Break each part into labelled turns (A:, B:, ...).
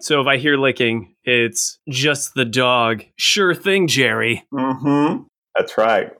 A: So if I hear licking, it's just the dog. Sure thing, Jerry.
B: Mm-hmm. That's right.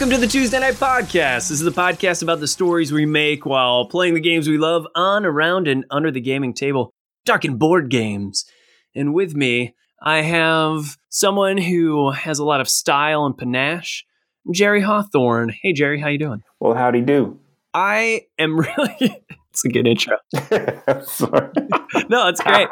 A: Welcome to the Tuesday Knight Podcast. This is the podcast about the stories we make while playing the games we love on, around, and under the gaming table, talking board games. And with me, I have someone who has a lot of style and panache, Jerry Hawthorne. Hey, Jerry, how you doing?
B: Well, howdy do.
A: I am really. it's a good intro.
B: Sorry.
A: no, it's great.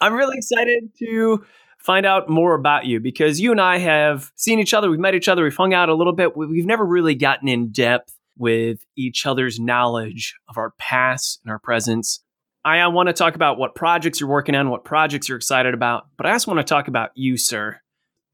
A: I'm really excited to find out more about you because you and I have seen each other, we've met each other, we've hung out a little bit. We've never really gotten in depth with each other's knowledge of our past and our presence. I want to talk about what projects you're working on, what projects you're excited about, but I also want to talk about you, sir.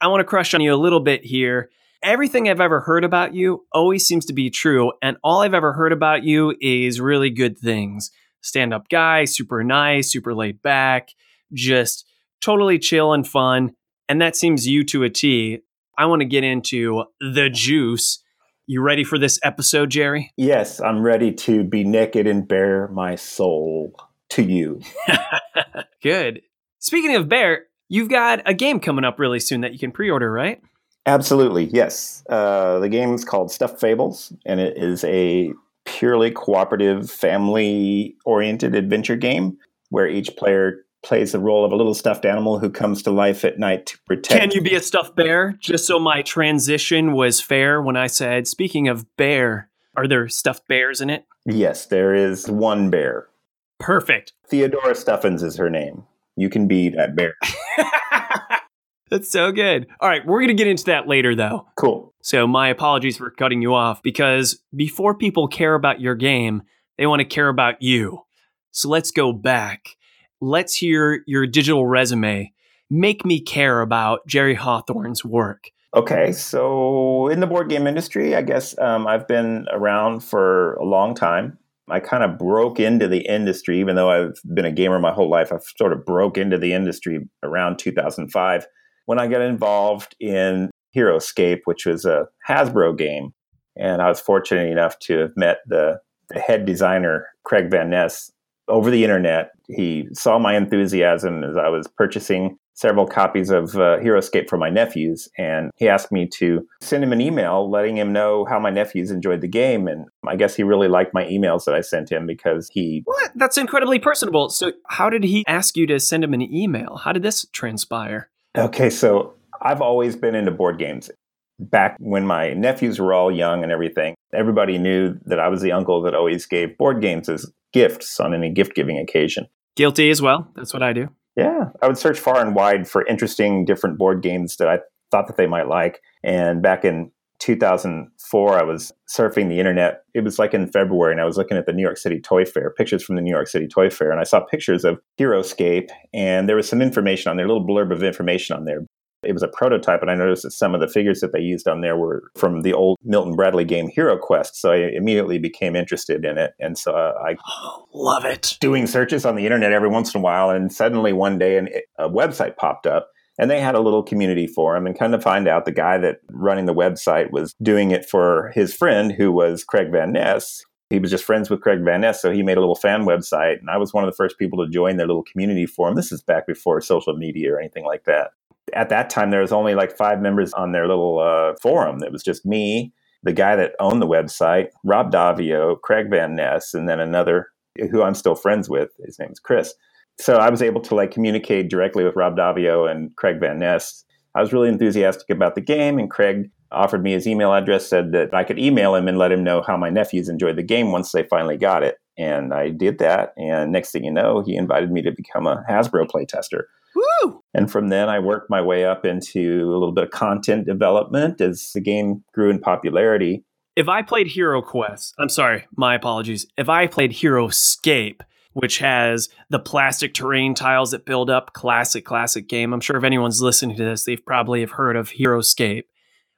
A: I want to crush on you a little bit here. Everything I've ever heard about you always seems to be true, and all I've ever heard about you is really good things. Stand up guy, super nice, super laid back, just totally chill and fun. And that seems you to a T. I want to get into the juice. You ready for this episode, Jerry?
B: Yes, I'm ready to be naked and bare my soul to you.
A: Good. Speaking of bear, you've got a game coming up really soon that you can pre order, right?
B: Absolutely, yes. Uh, the game is called Stuff Fables, and it is a purely cooperative, family oriented adventure game where each player plays the role of a little stuffed animal who comes to life at night to protect.
A: Can you be a stuffed bear? Just so my transition was fair when I said, speaking of bear, are there stuffed bears in it?
B: Yes, there is one bear.
A: Perfect.
B: Theodora Stuffins is her name. You can be that bear.
A: That's so good. All right, we're going to get into that later, though.
B: Cool.
A: So, my apologies for cutting you off because before people care about your game, they want to care about you. So, let's go back. Let's hear your digital resume. Make me care about Jerry Hawthorne's work.
B: Okay, so in the board game industry, I guess um, I've been around for a long time. I kind of broke into the industry, even though I've been a gamer my whole life. I've sort of broke into the industry around 2005 when I got involved in HeroScape, which was a Hasbro game. And I was fortunate enough to have met the, the head designer, Craig Van Ness, over the internet. He saw my enthusiasm as I was purchasing several copies of uh, HeroScape for my nephews, and he asked me to send him an email letting him know how my nephews enjoyed the game. And I guess he really liked my emails that I sent him because he.
A: What? That's incredibly personable. So, how did he ask you to send him an email? How did this transpire?
B: Okay, so I've always been into board games. Back when my nephews were all young and everything, everybody knew that I was the uncle that always gave board games as gifts on any gift giving occasion.
A: Guilty as well. That's what I do.
B: Yeah, I would search far and wide for interesting different board games that I thought that they might like. And back in 2004, I was surfing the internet. It was like in February, and I was looking at the New York City Toy Fair, pictures from the New York City Toy Fair, and I saw pictures of HeroScape, and there was some information on there, a little blurb of information on there. It was a prototype, and I noticed that some of the figures that they used on there were from the old Milton Bradley game Hero Quest. So I immediately became interested in it, and so uh, I
A: oh, love it.
B: Doing searches on the internet every once in a while, and suddenly one day an, a website popped up and they had a little community forum and kind of find out the guy that running the website was doing it for his friend who was Craig Van Ness. He was just friends with Craig Van Ness, so he made a little fan website, and I was one of the first people to join their little community forum. This is back before social media or anything like that. At that time, there was only like five members on their little uh, forum. It was just me, the guy that owned the website, Rob Daviau, Craig Van Ness, and then another who I'm still friends with. His name is Chris so I was able to like communicate directly with Rob Daviau and Craig Van Ness. I was really enthusiastic about the game, and Craig offered me his email address, said that I could email him and let him know how my nephews enjoyed the game once they finally got it. And I did that. And next thing you know, he invited me to become a Hasbro playtester.
A: Woo!
B: And from then, I worked my way up into a little bit of content development as the game grew in popularity.
A: If I played Hero Quest, I'm sorry, my apologies. If I played HeroScape, which has the plastic terrain tiles that build up. Classic, classic game. I'm sure if anyone's listening to this, they've probably have heard of HeroScape.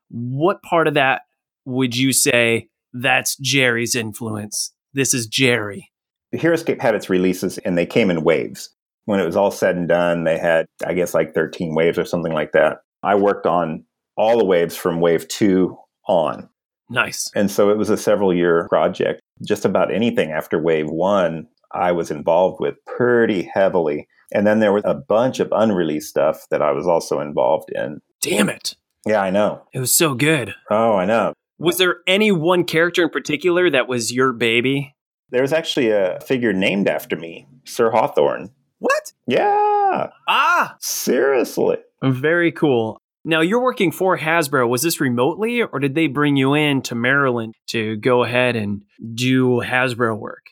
A: What part of that would you say that's Jerry's influence? this is Jerry.
B: The HeroScape had its releases and they came in waves. When it was all said and done, they had, I guess, like 13 waves or something like that. I worked on all the waves from wave two on.
A: Nice.
B: And so it was a several year project. Just about anything after wave one, I was involved with pretty heavily. And then there was a bunch of unreleased stuff that I was also involved in.
A: Damn it.
B: Yeah, I know.
A: It was so good.
B: Oh, I know.
A: Was there any one character in particular that was your baby?
B: There was actually a figure named after me, Sir Hawthorne.
A: What?
B: Yeah.
A: Ah,
B: Seriously.
A: very cool. Now you're working for Hasbro. Was this remotely or did they bring you in to Maryland to go ahead and do Hasbro work?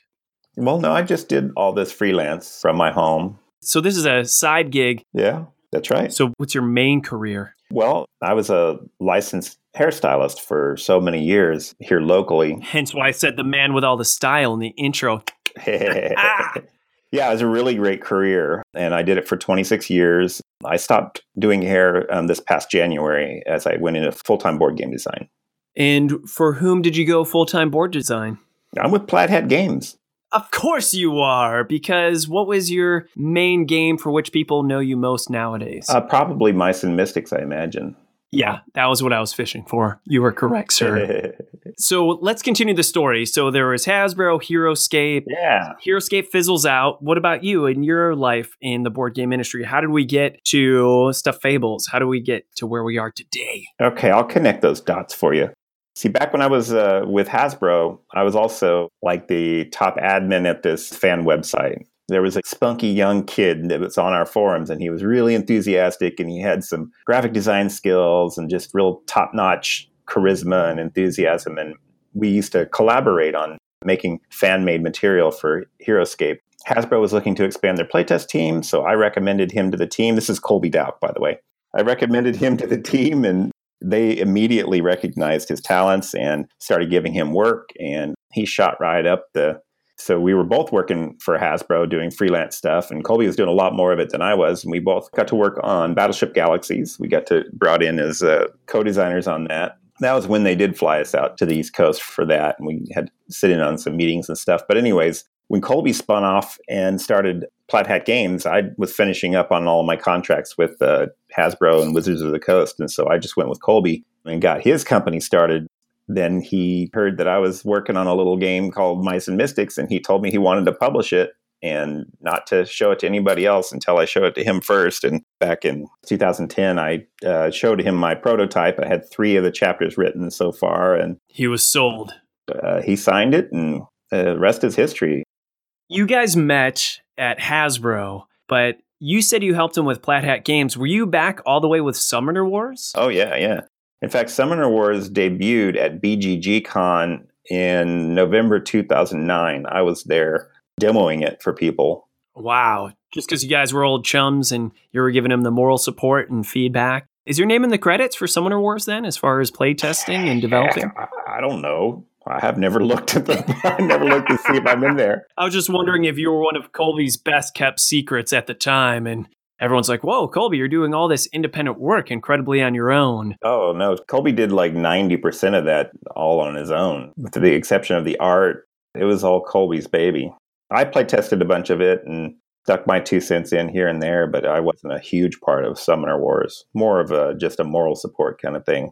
B: Well, no, I just did all this freelance from my home.
A: So this is a side gig.
B: Yeah, that's right.
A: So what's your main career?
B: Well, I was a licensed hairstylist for so many years here locally.
A: Hence why I said the man with all the style in the intro.
B: yeah, it was a really great career, and I did it for 26 years. I stopped doing hair um, this past January as I went into full time board game design.
A: And for whom did you go full time board design?
B: I'm with Plaid Hat Games.
A: Of course you are, because what was your main game for which people know you most nowadays?
B: Uh, probably Mice and Mystics, I imagine.
A: Yeah, that was what I was fishing for. You were correct, sir. so let's continue the story. So there was Hasbro, HeroScape.
B: yeah.
A: HeroScape fizzles out. What about you in your life in the board game industry? How did we get to Stuff Fables? How do we get to where we are today?
B: Okay, I'll connect those dots for you. See, back when I was uh, with Hasbro, I was also like the top admin at this fan website. There was a spunky young kid that was on our forums, and he was really enthusiastic, and he had some graphic design skills and just real top notch charisma and enthusiasm. And we used to collaborate on making fan made material for HeroScape. Hasbro was looking to expand their playtest team, so I recommended him to the team. This is Colby Dauch, by the way. I recommended him to the team, and they immediately recognized his talents and started giving him work and he shot right up the so we were both working for hasbro doing freelance stuff and colby was doing a lot more of it than i was and we both got to work on battleship galaxies we got to brought in as uh, co-designers on that that was when they did fly us out to the east coast for that and we had sit in on some meetings and stuff but anyways when colby spun off and started Plaid Hat Games, I was finishing up on all my contracts with uh, Hasbro and Wizards of the Coast, and so I just went with Colby and got his company started. Then he heard that I was working on a little game called Mice and Mystics, and he told me he wanted to publish it and not to show it to anybody else until I show it to him first. And back in 2010, I uh, showed him my prototype. I had three of the chapters written so far, and
A: He was sold.
B: uh, he signed it, and uh, the rest is history.
A: You guys met at Hasbro, but you said you helped him with Plaid Hat Games. Were you back all the way with Summoner Wars?
B: Oh yeah, yeah. In fact, Summoner Wars debuted at BGG Con in November 2009. I was there demoing it for people.
A: Wow. Just because you guys were old chums and you were giving him the moral support and feedback. Is your name in the credits for Summoner Wars then, as far as play testing and developing?
B: I, I don't know. I have never looked at them. I never looked to see if I'm in there.
A: I was just wondering if you were one of Colby's best kept secrets at the time. And everyone's like, whoa, Colby, you're doing all this independent work incredibly on your own.
B: Oh no, Colby did like 90% of that all on his own, with the exception of the art. It was all Colby's baby. I play tested a bunch of it and stuck my two cents in here and there, but I wasn't a huge part of Summoner Wars. More of a just a moral support kind of thing.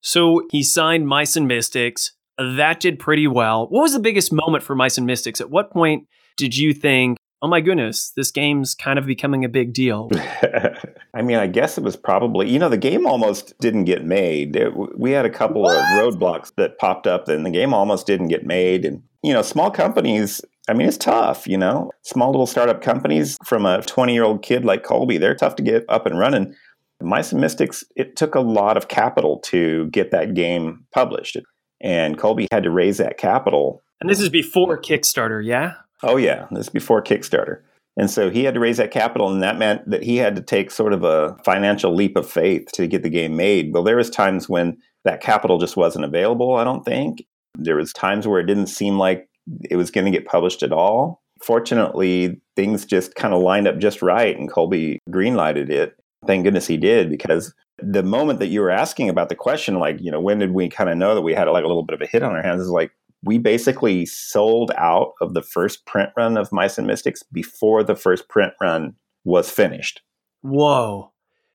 A: So he signed Mice and Mystics. That did pretty well. What was the biggest moment for Mice and Mystics? At what point did you think, oh my goodness, this game's kind of becoming a big deal?
B: I mean, I guess it was probably, you know, the game almost didn't get made. It, we had a couple of roadblocks that popped up, and the game almost didn't get made. And, you know, small companies, I mean, it's tough, you know, small little startup companies from a 20 year old kid like Colby, they're tough to get up and running. Mice and Mystics, it took a lot of capital to get that game published. And Colby had to raise that capital
A: And this is before Kickstarter, yeah?
B: Oh yeah, this is before Kickstarter. And so he had to raise that capital, and that meant that he had to take sort of a financial leap of faith to get the game made. Well, there was times when that capital just wasn't available. I don't think there was times where it didn't seem like it was going to get published at all. Fortunately, things just kind of lined up just right, and Colby greenlighted it. Thank goodness he did, because the moment that you were asking about the question, like you know, when did we kind of know that we had like a little bit of a hit on our hands? Is like we basically sold out of the first print run of Mice and Mystics before the first print run was finished.
A: Whoa.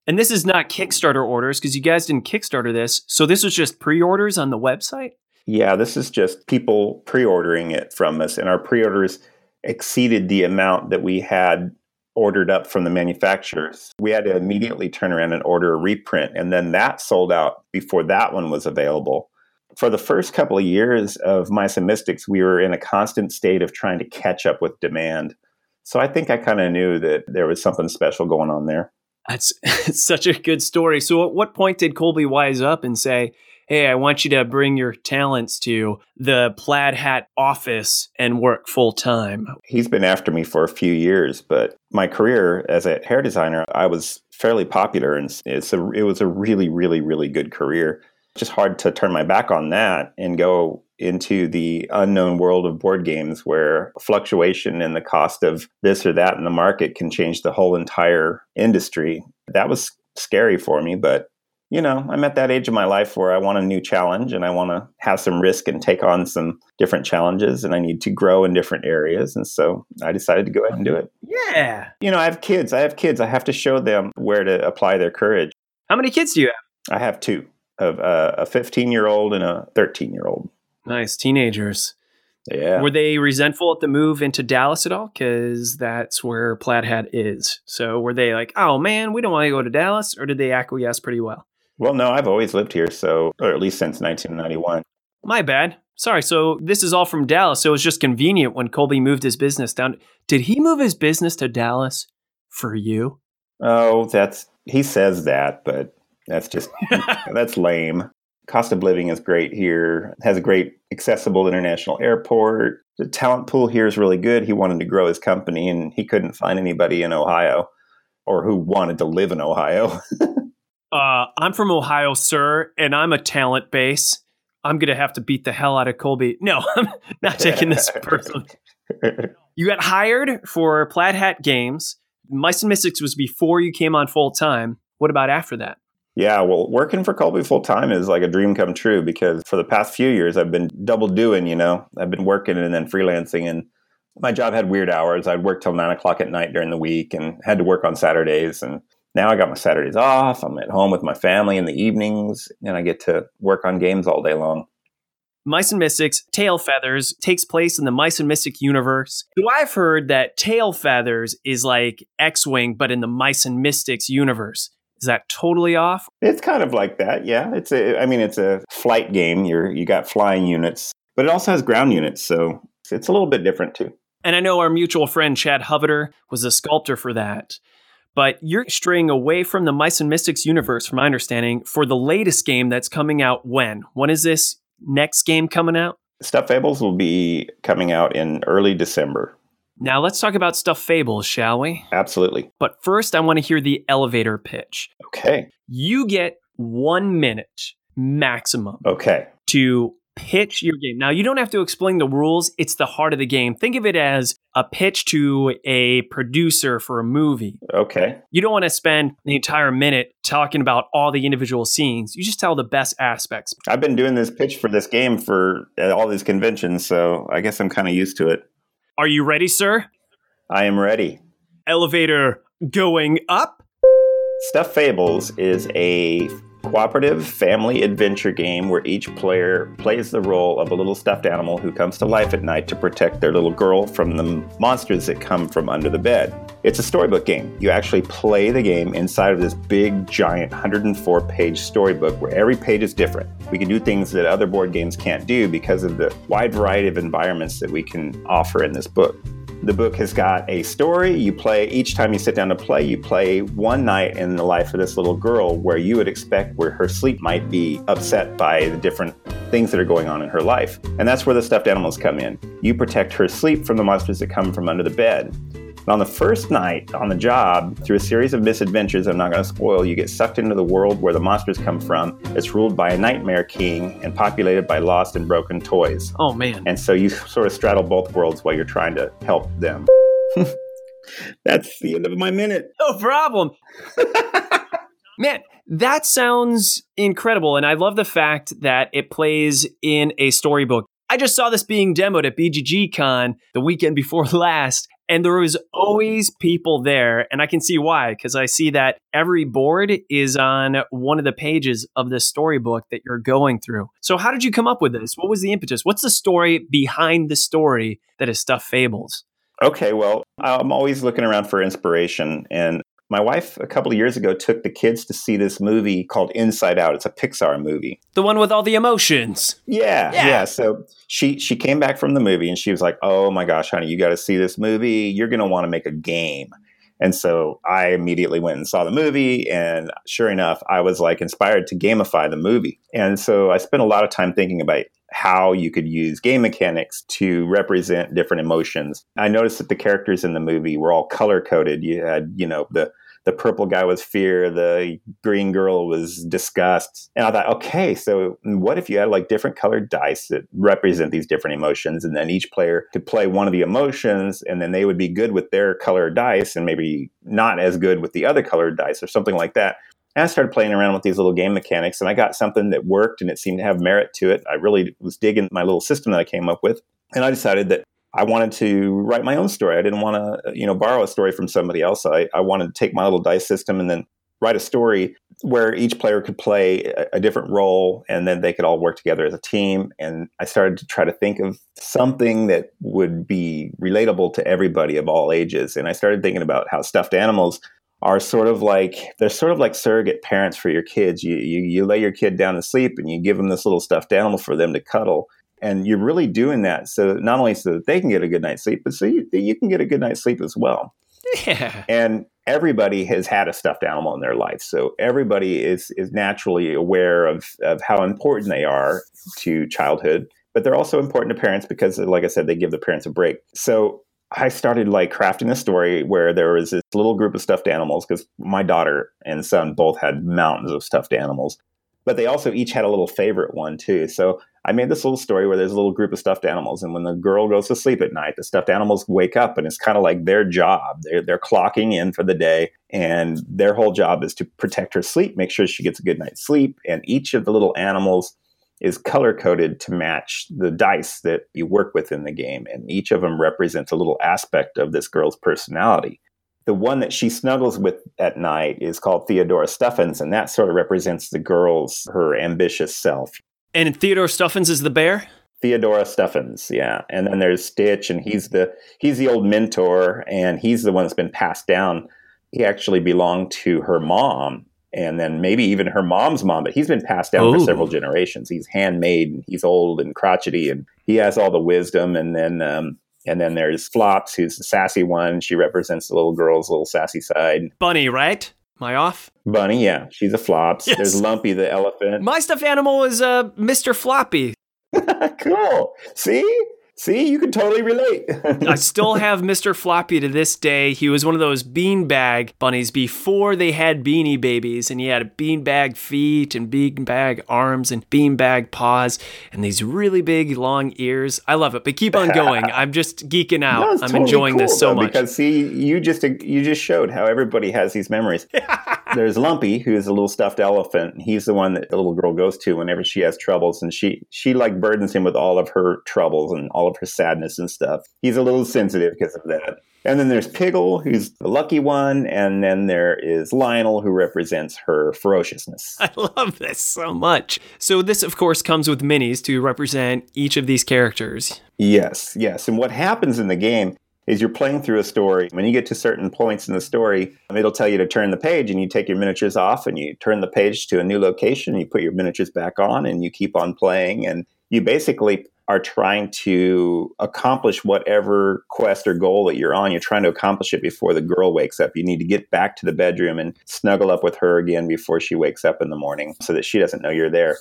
A: And this is not Kickstarter orders because you guys didn't Kickstarter this. So this was just pre orders on the website?
B: Yeah, this is just people pre ordering it from us. And our pre orders exceeded the amount that we had ordered up from the manufacturers. We had to immediately turn around and order a reprint. And then that sold out before that one was available. For the first couple of years of Mice and Mystics, we were in a constant state of trying to catch up with demand. So I think I kind of knew that there was something special going on there.
A: That's such a good story. So, at what point did Colby wise up and say, Hey, I want you to bring your talents to the plaid hat office and work full time?
B: He's been after me for a few years, but my career as a hair designer, I was fairly popular and it's a, it was a really, really, really good career. Just hard to turn my back on that and go into the unknown world of board games where fluctuation in the cost of this or that in the market can change the whole entire industry. That was scary for me, but you know, I'm at that age of my life where I want a new challenge and I want to have some risk and take on some different challenges and I need to grow in different areas. And so I decided to go ahead and do it.
A: Yeah.
B: You know, I have kids. I have kids. I have to show them where to apply their courage.
A: How many kids do you have?
B: I have two of uh, a 15 year old and a 13 year old.
A: Nice teenagers.
B: Yeah.
A: Were they resentful at the move into Dallas at all? Because that's where Plaid Hat is. So were they like, oh man, we don't want to go to Dallas? Or did they acquiesce pretty well?
B: Well, no, I've always lived here. So, or at least since 1991.
A: My bad. Sorry. So this is all from Dallas. So it was just convenient when Colby moved his business down. Did he move his business to Dallas for you?
B: Oh, that's, he says that, but that's just, that's lame cost of living is great here. Has a great accessible international airport. The talent pool here is really good. He wanted to grow his company and he couldn't find anybody in Ohio or who wanted to live in Ohio.
A: uh, I'm from Ohio, sir, and I'm a talent base. I'm going to have to beat the hell out of Colby. No, I'm not taking this personally. you got hired for Plaid Hat Games. Mice and Mystics was before you came on full time. What about after that?
B: Yeah, well, working for Colby full time is like a dream come true because for the past few years I've been double doing, you know, I've been working and then freelancing and my job had weird hours. I'd work till nine o'clock at night during the week and had to work on Saturdays. And now I got my Saturdays off. I'm at home with my family in the evenings and I get to work on games all day long.
A: Mice and Mystics, Tail Feathers takes place in the Mice and Mystic universe. So I've heard that Tail Feathers is like X Wing, but in the Mice and Mystics universe. Is that totally off?
B: It's kind of like that. Yeah, it's a. I mean, it's a flight game. You're you got flying units, but it also has ground units, so it's a little bit different too.
A: And I know our mutual friend Chad Hoverter was a sculptor for that. But you're straying away from the Mice and Mystics universe, from my understanding, for the latest game that's coming out when? When is this next game coming out?
B: Stuff Fables will be coming out in early December.
A: Now let's talk about Stuff Fables, shall we?
B: Absolutely.
A: But first, I want to hear the elevator pitch.
B: Okay.
A: You get one minute maximum
B: Okay.
A: to pitch your game. Now, you don't have to explain the rules, it's the heart of the game. Think of it as a pitch to a producer for a movie.
B: Okay.
A: You don't want to spend the entire minute talking about all the individual scenes. You just tell the best aspects.
B: I've been doing this pitch for this game for uh, all these conventions, so I guess I'm kind of used to it.
A: Are you ready, sir?
B: I am ready.
A: Elevator going up.
B: Stuff Fables is a cooperative family adventure game where each player plays the role of a little stuffed animal who comes to life at night to protect their little girl from the monsters that come from under the bed. It's a storybook game. You actually play the game inside of this big, giant 104 page storybook where every page is different. We can do things that other board games can't do because of the wide variety of environments that we can offer in this book. The book has got a story. You play each time you sit down to play, you play one night in the life of this little girl where you would expect where her sleep might be upset by the different things that are going on in her life. And that's where the stuffed animals come in. You protect her sleep from the monsters that come from under the bed. And on the first night on the job, through a series of misadventures I'm not going to spoil, you get sucked into the world where the monsters come from. It's ruled by a nightmare king and populated by lost and broken toys.
A: Oh, man.
B: And so you sort of straddle both worlds while you're trying to help them. That's the end of my minute.
A: No problem. Man, that sounds incredible. And I love the fact that it plays in a storybook. I I just saw this being demoed at BGG Con the weekend before last, and there was always people there. And I can see why, because I see that every board is on one of the pages of the storybook that you're going through. So, how did you come up with this? What was the impetus? What's the story behind the story that is Stuff Fables?
B: Okay, well, I'm always looking around for inspiration. And my wife, a couple of years ago, took the kids to see this movie called Inside Out. It's a Pixar movie.
A: The one with all the emotions.
B: Yeah, yeah. yeah. So she she came back from the movie and she was like, "Oh my gosh, honey, you got to see this movie. You're going to want to make a game." And so I immediately went and saw the movie. And sure enough, I was like inspired to gamify the movie. And so I spent a lot of time thinking about how you could use game mechanics to represent different emotions. I noticed that the characters in the movie were all color coded. You had, you know, the the purple guy was fear, the green girl was disgust. And I thought, okay, so what if you had like different colored dice that represent these different emotions? And then each player could play one of the emotions, and then they would be good with their colored dice and maybe not as good with the other colored dice or something like that. And I started playing around with these little game mechanics, and I got something that worked and it seemed to have merit to it. I really was digging my little system that I came up with. And I decided that I wanted to write my own story. I didn't want to, you know, borrow a story from somebody else. I, I wanted to take my little dice system and then write a story where each player could play a, a, different role and then they could all work together as a team. And I started to try to think of something that would be relatable to everybody of all ages. And I started thinking about how stuffed animals are sort of like they're sort of like surrogate parents for your kids. You, you you lay your kid down to sleep and you give them this little stuffed animal for them to cuddle, and you're really doing that so not only so that they can get a good night's sleep, but so you, you can get a good night's sleep as well.
A: Yeah.
B: And everybody has had a stuffed animal in their life, so everybody is is naturally aware of of how important they are to childhood. But they're also important to parents because, like I said, they give the parents a break. So I started like crafting a story where there was this little group of stuffed animals because my daughter and son both had mountains of stuffed animals, but they also each had a little favorite one too. So I made this little story where there's a little group of stuffed animals, and when the girl goes to sleep at night, the stuffed animals wake up, and it's kind of like their job. They're, they're clocking in for the day, and their whole job is to protect her sleep, make sure she gets a good night's sleep. And each of the little animals is color coded to match the dice that you work with in the game. And each of them represents a little aspect of this girl's personality. The one that she snuggles with at night is called Theodora Stuffins, and that sort of represents the girl's, her ambitious self.
A: And Theodore Stuffins is the bear?
B: Theodora Stuffins, yeah. And then there's Stitch, and he's the he's the old mentor, and he's the one that's been passed down. He actually belonged to her mom, and then maybe even her mom's mom, but he's been passed down Ooh. for several generations. He's handmade, and he's old and crotchety, and he has all the wisdom. And then, um, and then there's Flops, who's the sassy one. She represents the little girl's little sassy side.
A: Bunny, right? Am I off?
B: Bunny, yeah, she's a Flops. Yes. There's Lumpy, the elephant.
A: My stuffed animal is uh, Mr. Floppy.
B: cool. See, See, you can totally relate.
A: I still have Mr. Floppy to this day. He was one of those beanbag bunnies before they had beanie babies, and he had a beanbag feet and beanbag arms and beanbag paws and these really big long ears. I love it, but keep on going. I'm just geeking out. No, I'm totally enjoying cool, this so though, much.
B: Because see, you just you just showed how everybody has these memories. There's Lumpy, who's a little stuffed elephant. He's the one that the little girl goes to whenever she has troubles, and she she like burdens him with all of her troubles and all all of her sadness and stuff. He's a little sensitive because of that. And then there's Piggle, who's the lucky one, and then there is Lionel, who represents her ferociousness.
A: I love this so much. So this, of course, comes with minis to represent each of these characters.
B: Yes, yes. And what happens in the game is you're playing through a story. When you get to certain points in the story, it'll tell you to turn the page and you take your miniatures off and you turn the page to a new location, and you put your miniatures back on and you keep on playing and you basically are trying to accomplish whatever quest or goal that you're on. You're trying to accomplish it before the girl wakes up. You need to get back to the bedroom and snuggle up with her again before she wakes up in the morning so that she doesn't know you're there.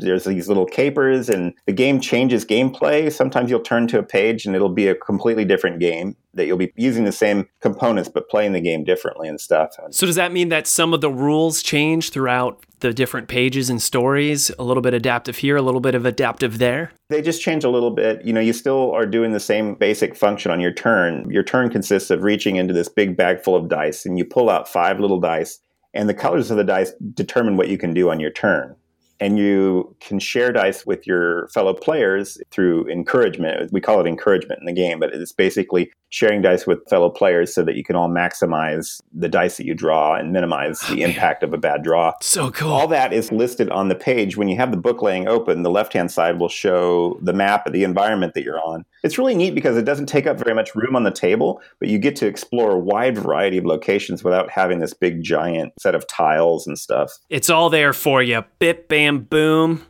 B: There's these little capers, and the game changes gameplay. Sometimes you'll turn to a page and it'll be a completely different game that you'll be using the same components but playing the game differently and stuff.
A: So, does that mean that some of the rules change throughout the different pages and stories? A little bit adaptive here a little bit of adaptive there?
B: They just change a little bit. You know you still are doing the same basic function on your turn. Your turn consists of reaching into this big bag full of dice and you pull out five little dice and the colors of the dice determine what you can do on your turn and you can share dice with your fellow players through encouragement. We call it encouragement in the game, but it's basically sharing dice with fellow players so that you can all maximize the dice that you draw and minimize the impact of a bad draw.
A: So cool.
B: All that is listed on the page. When you have the book laying open, the left hand side will show the map of the environment that you're on. It's really neat because it doesn't take up very much room on the table, but you get to explore a wide variety of locations without having this big giant set of tiles and stuff.
A: It's all there for you. Bip, bam, boom.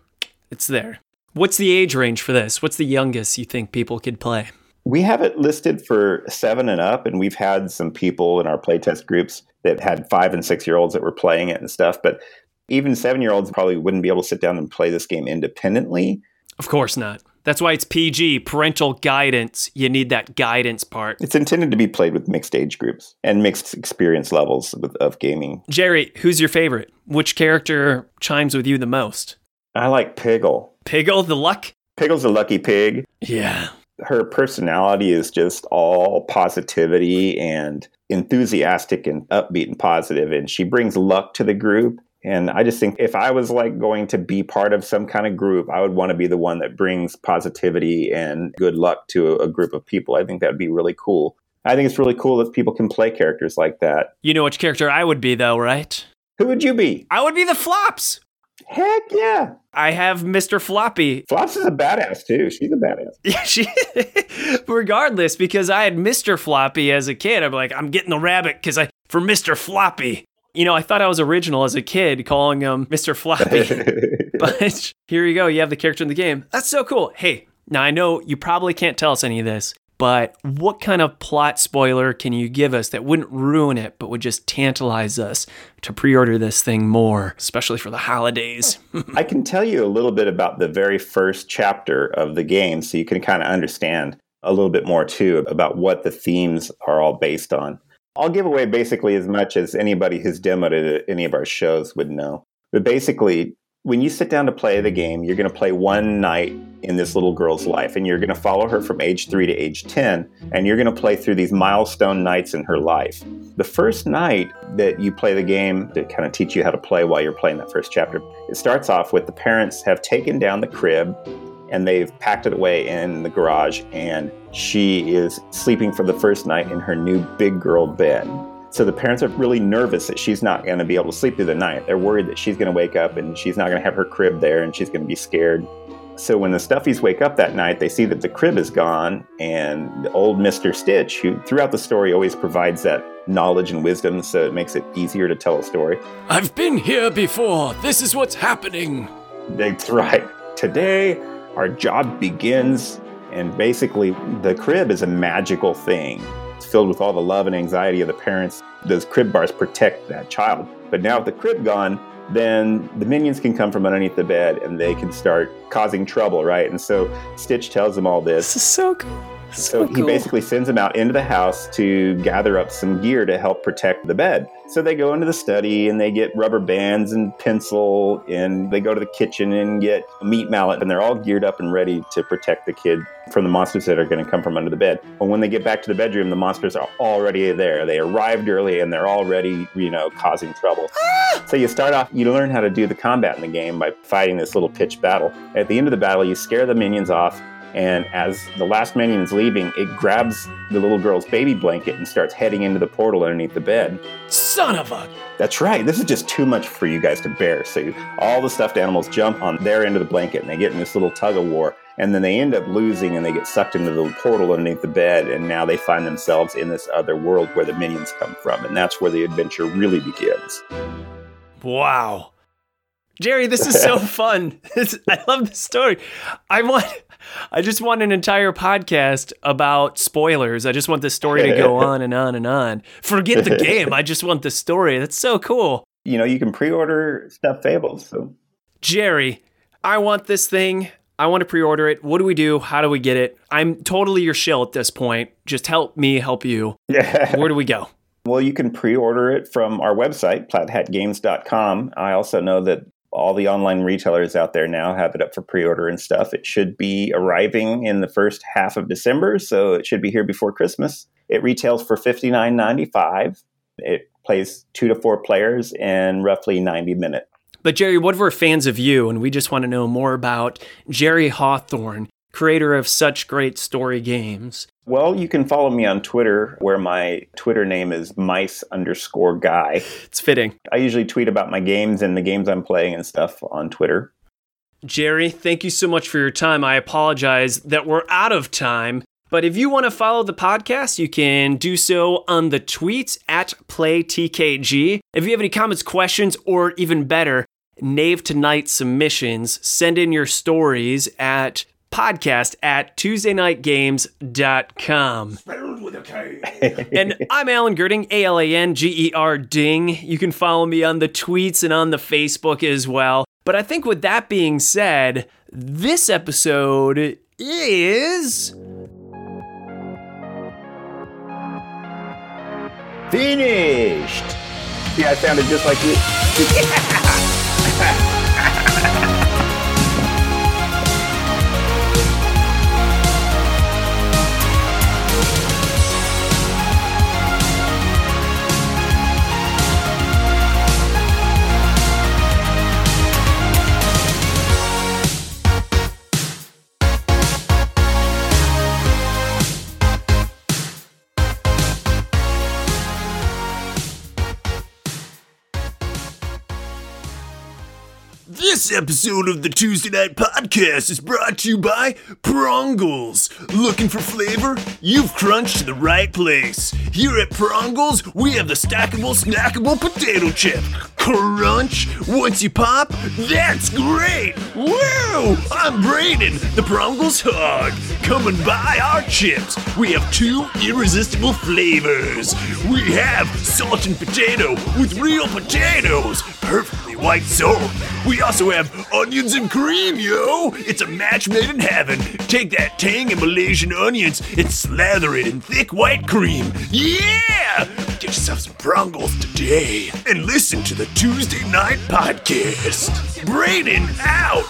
A: It's there. What's the age range for this? What's the youngest you think people could play?
B: We have it listed for seven and up, and we've had some people in our playtest groups that had five and six year olds that were playing it and stuff. But even seven year olds probably wouldn't be able to sit down and play this game independently.
A: Of course not. That's why it's PG, parental guidance. You need that guidance part.
B: It's intended to be played with mixed age groups and mixed experience levels of gaming.
A: Jerry, who's your favorite? Which character chimes with you the most?
B: I like Piggle.
A: Piggle the luck?
B: Piggle's a lucky pig.
A: Yeah
B: her personality is just all positivity and enthusiastic and upbeat and positive and she brings luck to the group and i just think if i was like going to be part of some kind of group i would want to be the one that brings positivity and good luck to a group of people i think that would be really cool i think it's really cool that people can play characters like that
A: you know which character i would be though right
B: who would you be
A: i would be the flops
B: Heck yeah.
A: I have Mr. Floppy.
B: Flops is a badass too. She's a badass.
A: Yeah, she regardless, because I had Mr. Floppy as a kid. I'm like, I'm getting the rabbit because I for Mr. Floppy. You know, I thought I was original as a kid calling him Mr. Floppy. but here you go. You have the character in the game. That's so cool. Hey, now I know you probably can't tell us any of this, but what kind of plot spoiler can you give us that wouldn't ruin it, but would just tantalize us to pre order this thing more, especially for the holidays?
B: I can tell you a little bit about the very first chapter of the game so you can kind of understand a little bit more too about what the themes are all based on. I'll give away basically as much as anybody who's demoed at any of our shows would know. But basically, when you sit down to play the game, you're going to play one night in this little girl's life, and you're going to follow her from age three to age 10, and you're going to play through these milestone nights in her life. The first night that you play the game to kind of teach you how to play while you're playing that first chapter, it starts off with the parents have taken down the crib and they've packed it away in the garage, and she is sleeping for the first night in her new big girl bed. So the parents are really nervous that she's not going to be able to sleep through the night. They're worried that she's going to wake up and she's not going to have her crib there and she's going to be scared. So when the Stuffies wake up that night, they see that the crib is gone and the old Mr. Stitch, who throughout the story always provides that knowledge and wisdom so it makes it easier to tell a story.
A: I've been here before. This is what's happening.
B: That's right. Today, our job begins and basically the crib is a magical thing It's filled with all the love and anxiety of the parents. Those crib bars protect that child. But now with the crib gone, then the minions can come from underneath the bed and they can start causing trouble, right? And so Stitch tells them all this.
A: This is so cool.
B: So, so he basically sends them out into the house to gather up some gear to help protect the bed. So they go into the study and they get rubber bands and pencil and they go to the kitchen and get a meat mallet and they're all geared up and ready to protect the kid from the monsters that are going to come from under the bed. But when they get back to the bedroom, the monsters are already there. They arrived early and they're already, you know, causing trouble. So you start off, you learn how to do the combat in the game by fighting this little pitched battle. At the end of the battle, you scare the minions off and as the last minion is leaving, it grabs the little girl's baby blanket and starts heading into the portal underneath the bed.
A: Son of a.
B: That's right. This is just too much for you guys to bear. So all the stuffed animals jump on their end of the blanket and they get in this little tug of war. And then they end up losing and they get sucked into the portal underneath the bed. And now they find themselves in this other world where the minions come from. And that's where the adventure really begins.
A: Wow. Jerry, this is so fun. I love this story. I want I just want an entire podcast about spoilers. I just want the story to go on and on and on. Forget the game. I just want the story. That's so cool.
B: You know, you can pre-order Stuff Fables. So,
A: Jerry, I want this thing. I want to pre-order it. What do we do? How do we get it? I'm totally your shill at this point. Just help me help you. Yeah. Where do we go?
B: Well, you can pre-order it from our website, plaidhatgames.com. I also know that all the online retailers out there now have it up for pre-order and stuff. It should be arriving in the first half of December, so it should be here before Christmas. It retails for fifty nine ninety five. It plays two to four players in roughly ninety minutes.
A: But Jerry, what if we're fans of you and we just want to know more about Jerry Hawthorne, creator of such great story games?
B: Well, you can follow me on Twitter, where my Twitter name is mice underscore guy.
A: It's fitting.
B: I usually tweet about my games and the games I'm playing and stuff on Twitter.
A: Jerry, thank you so much for your time. I apologize that we're out of time. But if you want to follow the podcast, you can do so on the tweets at PlayTKG. If you have any comments, questions, or even better, Knave Tonight submissions, send in your stories at podcast at tuesdayknightgames.com.
C: Spelled with a K.
A: and I'm Alan Gerding, A L A N G E R Ding. You can follow me on the tweets and on the Facebook as well. But I think with that being said, this episode is.
B: Finished! Yeah, I sounded just like you.
C: This episode of the Tuesday Knight Podcast is brought to you by Prongles. Looking for flavor? You've crunched to the right place. Here at Prongles, we have the stackable, snackable potato chip. Crunch! Once you pop, that's great! Woo! I'm Braden, the Prongles Hog. Come and buy our chips. We have two irresistible flavors. We have salt and potato with real potatoes, perfectly white salt. We also have onions and cream, yo! It's a match made in heaven. Take that tang and Malaysian onions and slather it in thick white cream. Yeah! Get yourself some Prongles today and listen to the Tuesday Knight Podcast. Braden out!